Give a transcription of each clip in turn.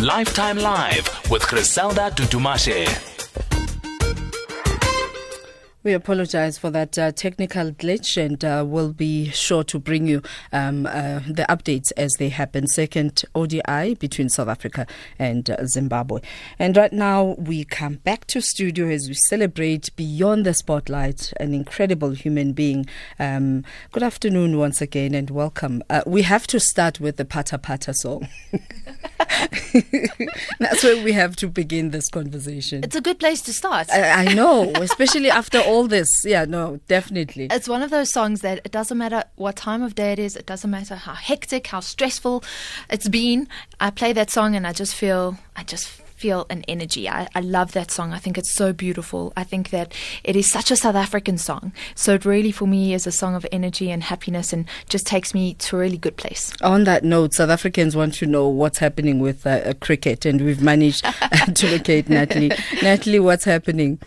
Lifetime Live with Griselda Tutumashe. We apologize for that uh, technical glitch and uh, we'll be sure to bring you um, uh, the updates as they happen. Second ODI between South Africa and uh, Zimbabwe. And right now we come back to studio as we celebrate Beyond the Spotlight, an incredible human being. Um, good afternoon once again and welcome. Uh, we have to start with the Pata Pata song. That's where we have to begin this conversation. It's a good place to start. I, I know, especially after all this. Yeah, no, definitely. It's one of those songs that it doesn't matter what time of day it is, it doesn't matter how hectic, how stressful it's been. I play that song and I just feel, I just feel an energy. I, I love that song. I think it's so beautiful. I think that it is such a South African song. So it really, for me, is a song of energy and happiness and just takes me to a really good place. On that note, South Africans want to know what's happening with uh, cricket, and we've managed to locate Natalie. Natalie, what's happening?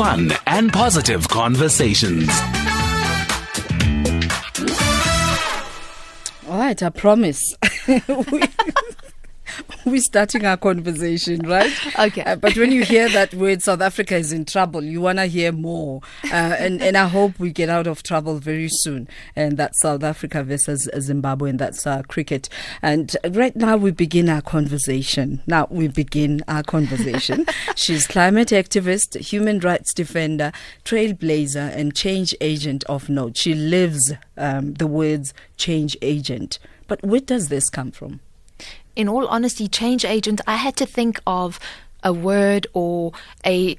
Fun and positive conversations. All right, I promise. we're starting our conversation, right? Okay. Uh, but when you hear that word, South Africa is in trouble, you want to hear more. Uh, and, and I hope we get out of trouble very soon. And that's South Africa versus Zimbabwe, and that's uh, cricket. And right now, we begin our conversation. Now, we begin our conversation. She's climate activist, human rights defender, trailblazer, and change agent of note. She lives um, the words change agent. But where does this come from? In all honesty, change agent, I had to think of a word or a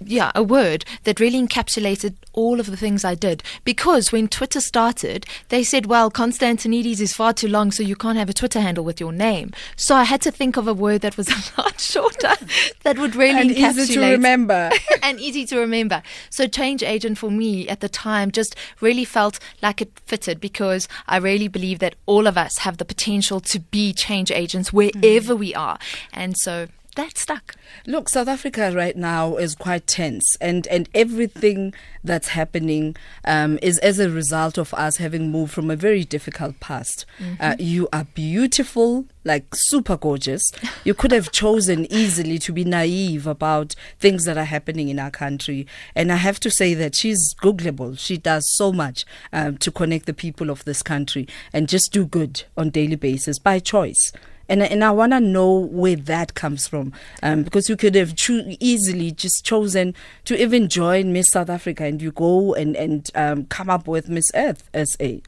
yeah, a word that really encapsulated all of the things I did. Because when Twitter started, they said, well, Constantinides is far too long, so you can't have a Twitter handle with your name. So I had to think of a word that was a lot shorter that would really and encapsulate. easy to remember. and easy to remember. So change agent for me at the time just really felt like it fitted because I really believe that all of us have the potential to be change agents wherever mm. we are. And so that stuck. Look, South Africa right now is quite tense, and, and everything that's happening um, is as a result of us having moved from a very difficult past. Mm-hmm. Uh, you are beautiful, like super gorgeous. You could have chosen easily to be naive about things that are happening in our country. And I have to say that she's Googleable. She does so much um, to connect the people of this country and just do good on daily basis by choice and and I want to know where that comes from, um, because you could have cho- easily just chosen to even join Miss South Africa, and you go and and um, come up with Miss Earth SA.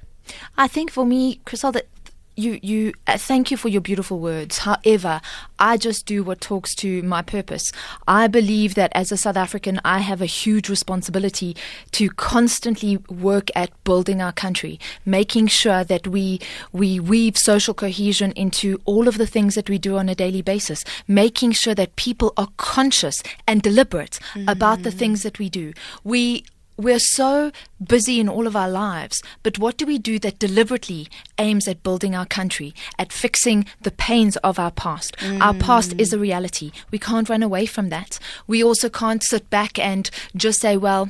I think for me, Crystal, that you you uh, thank you for your beautiful words. However i just do what talks to my purpose. I believe that as a south african i have a huge responsibility to constantly work at building our country making sure that we we weave social cohesion into all of the things that we do on a daily basis making sure that people are conscious and deliberate mm-hmm. about the things that we do. We we're so busy in all of our lives, but what do we do that deliberately aims at building our country, at fixing the pains of our past? Mm. Our past is a reality. We can't run away from that. We also can't sit back and just say, well,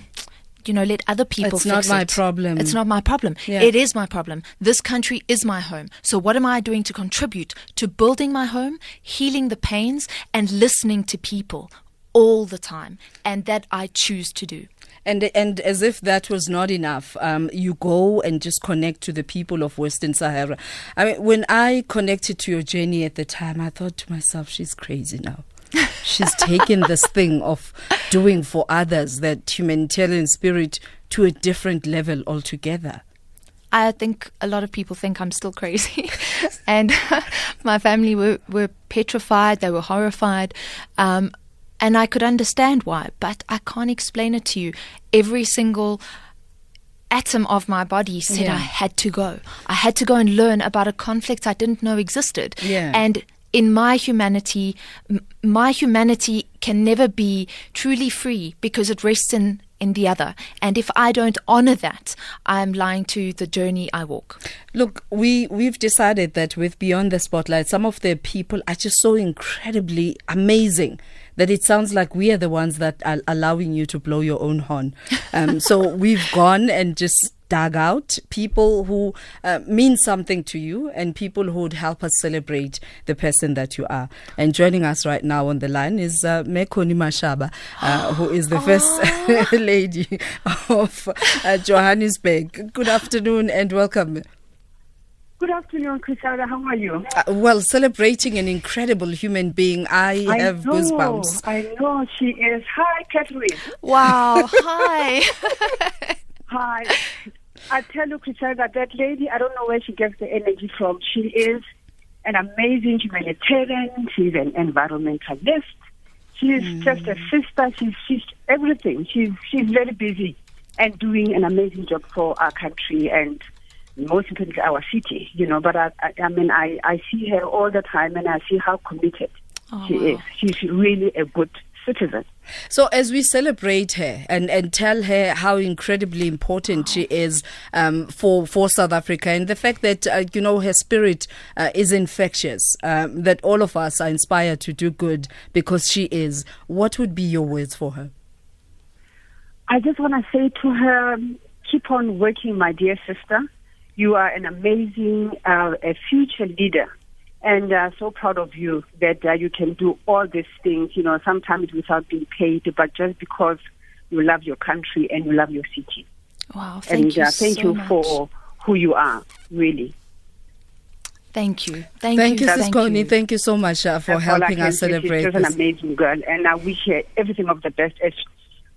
you know, let other people it's fix not my it. problem. It's not my problem. Yeah. It is my problem. This country is my home. So what am I doing to contribute to building my home, healing the pains, and listening to people all the time? And that I choose to do. And and as if that was not enough, um, you go and just connect to the people of Western Sahara. I mean, when I connected to your journey at the time, I thought to myself, she's crazy now. She's taken this thing of doing for others, that humanitarian spirit, to a different level altogether. I think a lot of people think I'm still crazy. and my family were, were petrified, they were horrified. Um, and I could understand why, but I can't explain it to you. Every single atom of my body said yeah. I had to go. I had to go and learn about a conflict I didn't know existed. Yeah. And in my humanity, my humanity can never be truly free because it rests in in the other. And if I don't honor that, I'm lying to the journey I walk. Look, we, we've decided that with Beyond the Spotlight, some of the people are just so incredibly amazing that it sounds like we are the ones that are allowing you to blow your own horn. Um, so we've gone and just dug out, people who uh, mean something to you, and people who would help us celebrate the person that you are. And joining us right now on the line is uh, Mekoni Mashaba, uh, who is the first lady of uh, Johannesburg. Good afternoon and welcome. Good afternoon, Chrisada. How are you? Uh, well, celebrating an incredible human being. I, I have know, goosebumps. I know she is. Hi, Catherine. Wow. Hi. Hi. I tell you, Chrisada, that lady, I don't know where she gets the energy from. She is an amazing humanitarian. She's an environmentalist. She's mm. just a sister. She's, she's everything. She's, she's very busy and doing an amazing job for our country and most importantly our city, you know. But I, I, I mean, I, I see her all the time and I see how committed Oh, she wow. is. She's really a good citizen. So, as we celebrate her and, and tell her how incredibly important she is um, for for South Africa, and the fact that uh, you know her spirit uh, is infectious, um, that all of us are inspired to do good because she is. What would be your words for her? I just want to say to her, keep on working, my dear sister. You are an amazing, uh, a future leader. And uh, so proud of you that uh, you can do all these things, you know, sometimes without being paid, but just because you love your country and you love your city. Wow. Thank and you uh, thank so you much. for who you are, really. Thank you. Thank, Thank you, you. Sis Thank Connie. you. Thank you so much uh, for That's all I helping can us say. celebrate She's just an amazing girl, and I wish her everything of the best as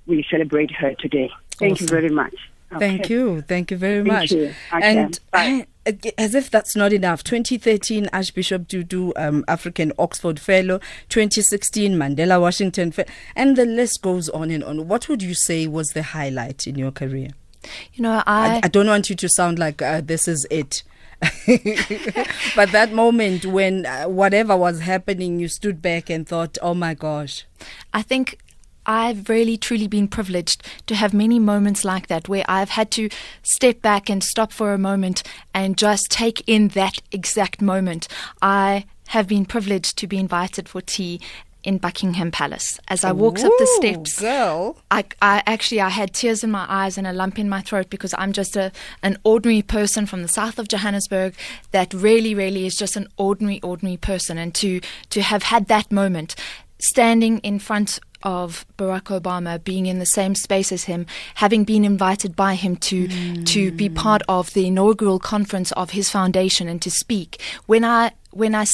we celebrate her today. Thank you very much. Thank you. Thank you very Thank much. you. Okay. And Bye. I, as if that's not enough, 2013 Archbishop Tutu um, African Oxford Fellow, 2016 Mandela Washington Fellow, and the list goes on and on. What would you say was the highlight in your career? You know, I, I, I don't want you to sound like uh, this is it. but that moment when uh, whatever was happening, you stood back and thought, oh my gosh. I think I've really truly been privileged to have many moments like that where I've had to step back and stop for a moment and just take in that exact moment. I have been privileged to be invited for tea in Buckingham Palace. As I walked up the steps, Girl. I, I actually I had tears in my eyes and a lump in my throat because I'm just a an ordinary person from the south of Johannesburg that really really is just an ordinary ordinary person and to to have had that moment standing in front of Barack Obama being in the same space as him having been invited by him to to be hmm. part of the inaugural conference of his foundation and to speak when I when I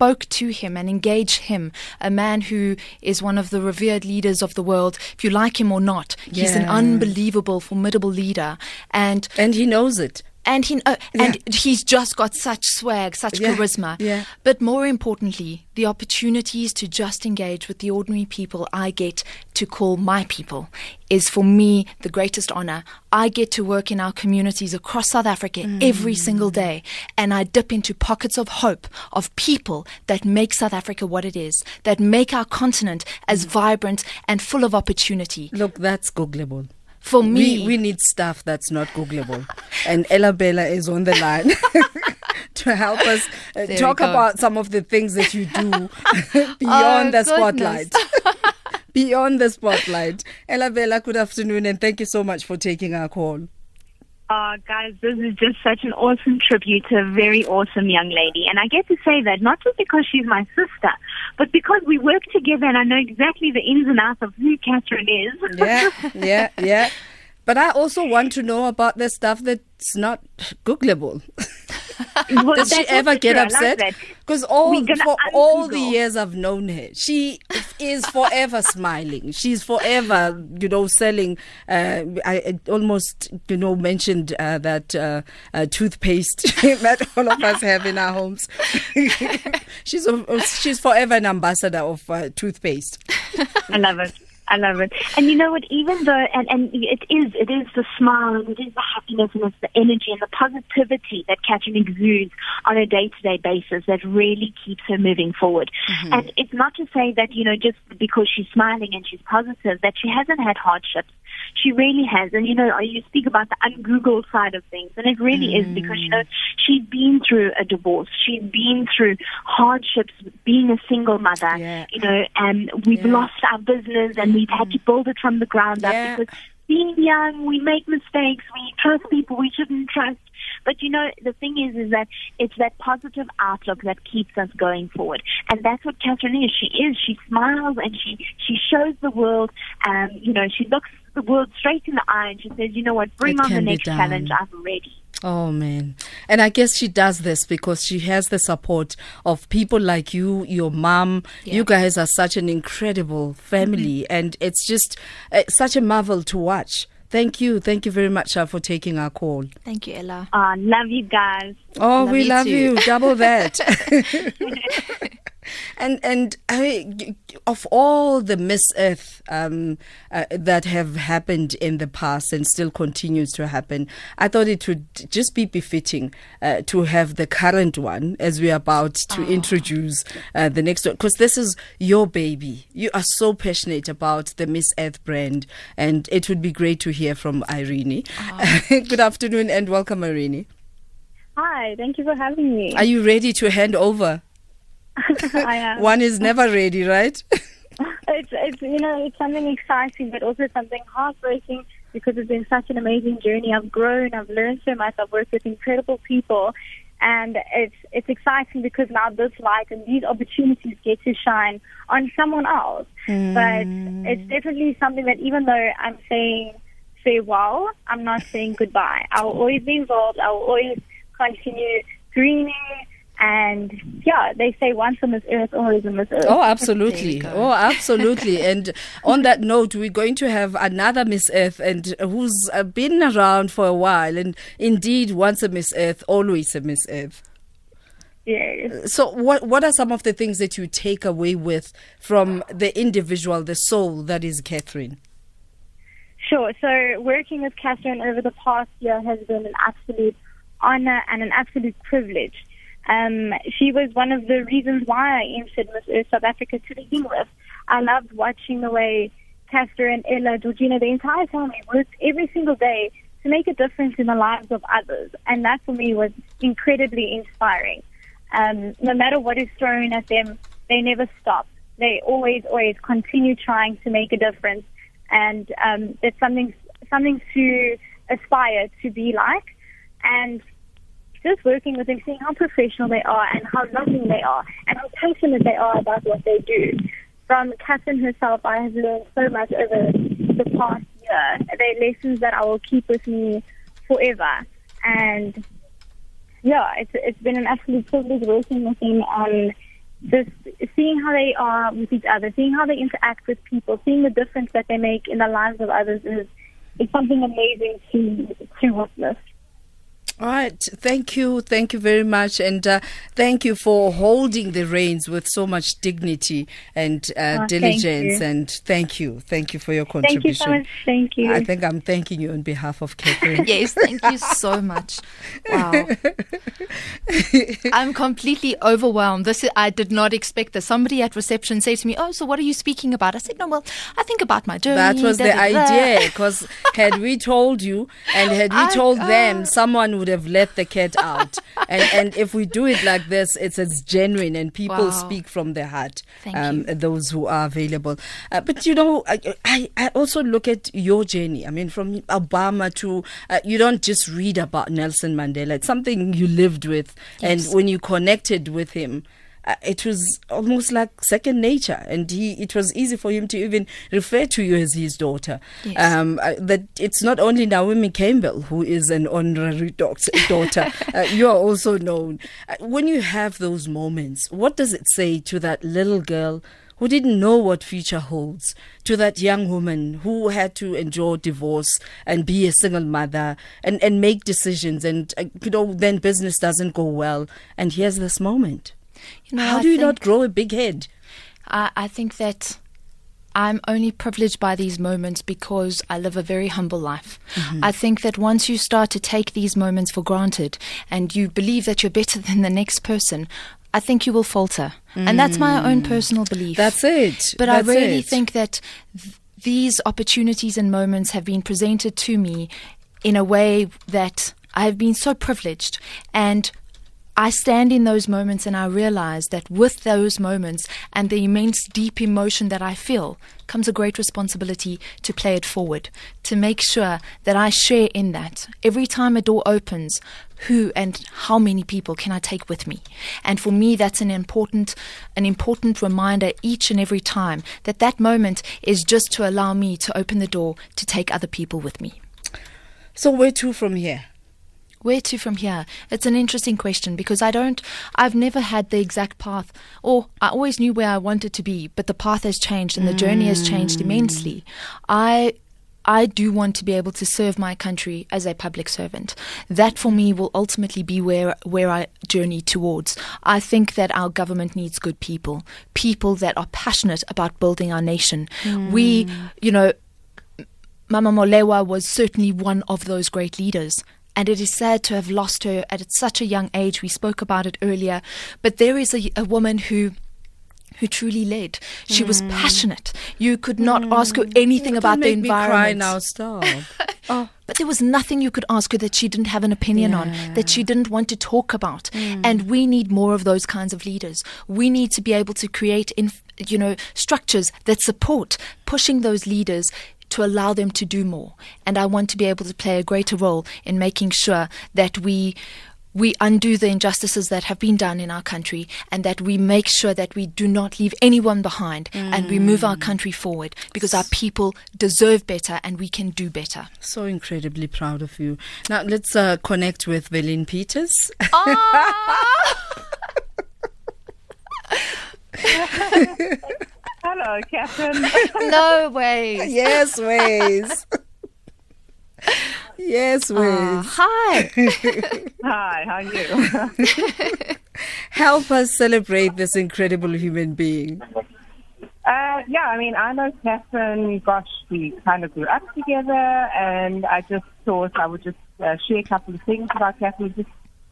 spoke to him and engaged him, a man who is one of the revered leaders of the world, if you like him or not. He's an unbelievable, formidable leader. And And he knows it. And he uh, and he's just got such swag, such Yeah, charisma. yeah. But more importantly, the opportunities to just engage with the ordinary people I get to call my people is for me the greatest honor. I get to work in our communities across South Africa every single day, and I dip into pockets of hope of people that make South Africa what it is, that make our continent as vibrant and full of opportunity. Look, that's Googleable. For me, We, we need stuff that's not Googleable. and Ella Bella is on the line to help us uh, talk about some of the things that you do beyond Oh, the spotlight. beyond the spotlight. Ella Bella, good afternoon and thank you so much for taking our call. Uh, guys, this is just such an awesome tribute to a very awesome young lady. And I get to say that not just because she's my sister, but because we work together and I know exactly the ins and outs of who Catherine is. Yeah, yeah, yeah. But I also want to know about the stuff that's not Googleable. Well, Does she ever get. Upset? Because all for all the years I've known her, she is forever smiling. She's forever, you know, selling. Uh, I, I almost, you know, mentioned uh, that uh, uh, toothpaste that all of us have in our homes. she's a, she's forever an ambassador of uh, toothpaste. I love it. I love it. And you know what? Even though, and, and it is, it is the smile and it is the happiness and it's the energy and the positivity that Catherine exudes on a day-to-day basis that really keeps her moving forward. Mm-hmm. And it's not to say that, you know, just because she's smiling and she's positive that she hasn't had hardships. She really has. And, you know, you speak about the un-Google side of things and it really is mm. because, you know, she's been through a divorce. She's been through hardships being a single mother. Yeah. You know, and we've Yeah. lost our business and we've had to mm. build it from the ground Yeah. up because being young, we make mistakes, we trust people we shouldn't trust. But you know, the thing is, is that it's that positive outlook that keeps us going forward, and that's what Catherine is. She is. She smiles and she she shows the world. Um, you know, she looks the world straight in the eye and she says, "You know what? Bring It on the next challenge. I'm ready." Oh man. And I guess she does this because she has the support of people like you, your mom. You guys are such an incredible family and it's just uh, such a marvel to watch. Thank you. Thank you very much uh, for taking our call. Thank you, Ella. Uh, love you guys. Oh, Love we you love too. you. Double that. and and I mean, of all the Miss Earth um, uh, that have happened in the past and still continues to happen, I thought it would just be befitting uh, to have the current one as we're about to introduce uh, the next one because this is your baby. You are so passionate about the Miss Earth brand, and it would be great to hear from Irene. Good afternoon and welcome, Irene. Hi, thank you for having me. Are you ready to hand over? I am. One is never ready, right? It's, it's you know it's something exciting, but also something heartbreaking because it's been such an amazing journey. I've grown, I've learned so much, I've worked with incredible people, and it's it's exciting because now this light and these opportunities get to shine on someone else. But mm. it's definitely something that even though I'm saying farewell, I'm not saying goodbye. I will always be involved. I will always continue greening. And yeah, they say once on this earth, always on this earth. Oh, absolutely. Oh, absolutely. and on that note, we're going to have another Miss Earth and who's uh, been around for a while and indeed once a Miss Earth, always a Miss Earth. Yes. So what what are some of the things that you take away with from the individual, the soul that is Catherine? Sure. So working with Catherine over the past year has been an absolute honor and an absolute privilege. Um, she was one of the reasons why I entered Miss Earth South Africa to begin with. I loved watching the way Catherine, Ella, Georgina, the entire family worked every single day to make a difference in the lives of others. And that for me was incredibly inspiring. Um, no matter what is thrown at them, they never stop. They always, always continue trying to make a difference. And um, it's something, something to aspire to be like. And just working with them, seeing how professional they are and how loving they are and how passionate they are about what they do. From Catherine herself, I have learned so much over the past year. They're lessons that I will keep with me forever. And yeah, it's it's been an absolute privilege working with them on just seeing how they are with each other, seeing how they interact with people, seeing the difference that they make in the lives of others is is something amazing to to witness. All right. Thank you. Thank you very much. And uh, thank you for holding the reins with so much dignity and uh, Oh, diligence. you. And thank you. Thank you for your contribution. Thank you contribution. so much. Thank you. I think I'm thanking you on behalf of Catherine. Yes, thank you so much. Wow. I'm completely overwhelmed. This is, I did not expect this. Somebody at reception said to me, "Oh, so what are you speaking about?" I said, "No, well, I think about my journey." That was da, the da, da." idea. Because had we told you and had we I- told them, uh. someone would have let the cat out. and, and if we do it like this, it's as genuine and people Wow. speak from their heart. Thank um. Those who are available. Uh, but you know, I, I, I also look at your journey. I mean, from Obama to, uh, you don't just read about Nelson Mandela. It's something you lived with. Yes. And when you connected with him, uh, it was almost like second nature, and he it was easy for him to even refer to you as his daughter. Yes. Um, uh, that it's not only Naomi Campbell who is an honorary doc- daughter. uh, you are also known. Uh, when you have those moments, what does it say to that little girl? Who didn't know what future holds, to that young woman who had to endure divorce and be a single mother and, and make decisions, and you know, then business doesn't go well, and here's this moment. You know, How I do you not grow a big head? I, I think that I'm only privileged by these moments because I live a very humble life. Mm-hmm. I think that once you start to take these moments for granted and you believe that you're better than the next person, I think you will falter. And that's my own mm. personal belief. That's it. But That's I really it. think that th- these opportunities and moments have been presented to me in a way that I have been so privileged. And I stand in those moments and I realize that with those moments and the immense deep emotion that I feel comes a great responsibility to play it forward, to make sure that I share in that. Every time a door opens, who and how many people can I take with me? And for me, that's an important, an important reminder each and every time that that moment is just to allow me to open the door to take other people with me. So where to from here? Where to from here? It's an interesting question because I don't, I've never had the exact path, or I always knew where I wanted to be, but the path has changed and the journey has changed mm. immensely. I I do want to be able to serve my country as a public servant. That for me will ultimately be where where I journey towards. I think that our government needs good people, people that are passionate about building our nation. We, mm. you know, Mama Molewa was certainly one of those great leaders. And it is sad to have lost her at such a young age. We spoke about it earlier. But there is a, a woman who who truly led. She was hmm. passionate. You could not hmm. ask her anything about Don't the make me cry environment. now. Stop. Oh. But there was nothing you could ask her that she didn't have an opinion on, that she didn't want to talk about. Hmm. And we need more of those kinds of leaders. We need to be able to create, inf- you know, structures that support pushing those leaders to allow them to do more. And I want to be able to play a greater role in making sure that we we undo the injustices that have been done in our country and that we make sure that we do not leave anyone behind and we move our country forward because our people deserve better and we can do better. so incredibly proud of you. Now let's uh, connect with Velin Peters. Hello, Catherine. no way. yes, ways. yes, ways. Uh, hi. Hi, how are you? Help us celebrate this incredible human being. Uh, yeah, I mean, I know Catherine, gosh, we kind of grew up together, and I just thought I would just uh, share a couple of things about Catherine. Just,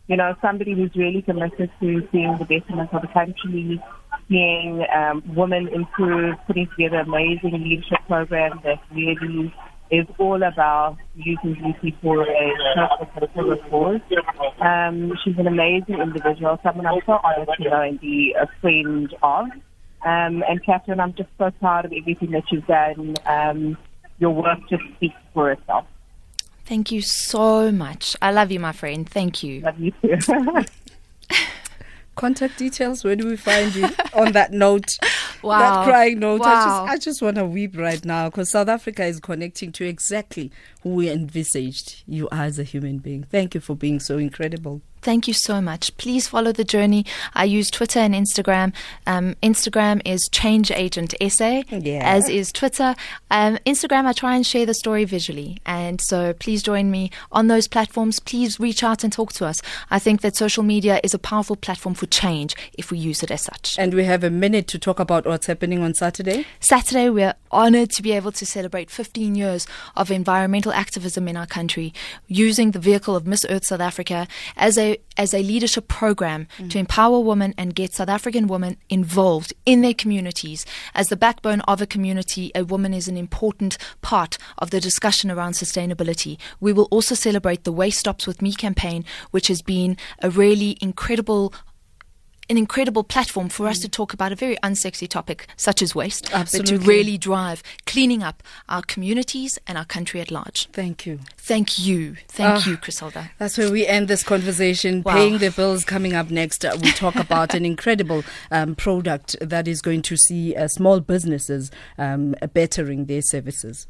you know, somebody who's really committed to seeing the betterment of the country, seeing um, women improve, putting together amazing leadership program that really is all about using beauty for a purpose cause. Um, she's an amazing individual, someone I'm so honored to know and be a friend of. Um, and Catherine, I'm just so proud of everything that you've done. Um, your work just speaks for itself. Thank you so much. I love you, my friend. Thank you. Love you too. Contact details. Where do we find you? On that note, Wow. that crying note. I just, I just want to weep right now because South Africa is connecting to exactly who we envisaged you are as a human being. Thank you for being so incredible. Thank you so much. Please follow the journey. I use Twitter and Instagram. Um, Instagram is Change Agent SA, Yeah. as is Twitter. Um, Instagram, I try and share the story visually. And so please join me on those platforms. Please reach out and talk to us. I think that social media is a powerful platform for change if we use it as such. And we have a minute to talk about what's happening on Saturday. Saturday, we're honored to be able to celebrate 15 years of environmental activism in our country, using the vehicle of Miss Earth South Africa as a as a leadership program to empower women and get South African women involved in their communities. As the backbone of a community, a woman is an important part of the discussion around sustainability. We will also celebrate the Waste Stops with Me campaign, which has been a really incredible an incredible platform for us to talk about a very unsexy topic such as waste, but to really drive cleaning up our communities and our country at large. Thank you. Thank you. Thank Ah. you, Griselda. That's where we end this conversation. Wow. Paying the bills coming up next. Uh, we talk about an incredible um, product that is going to see uh, small businesses um, bettering their services.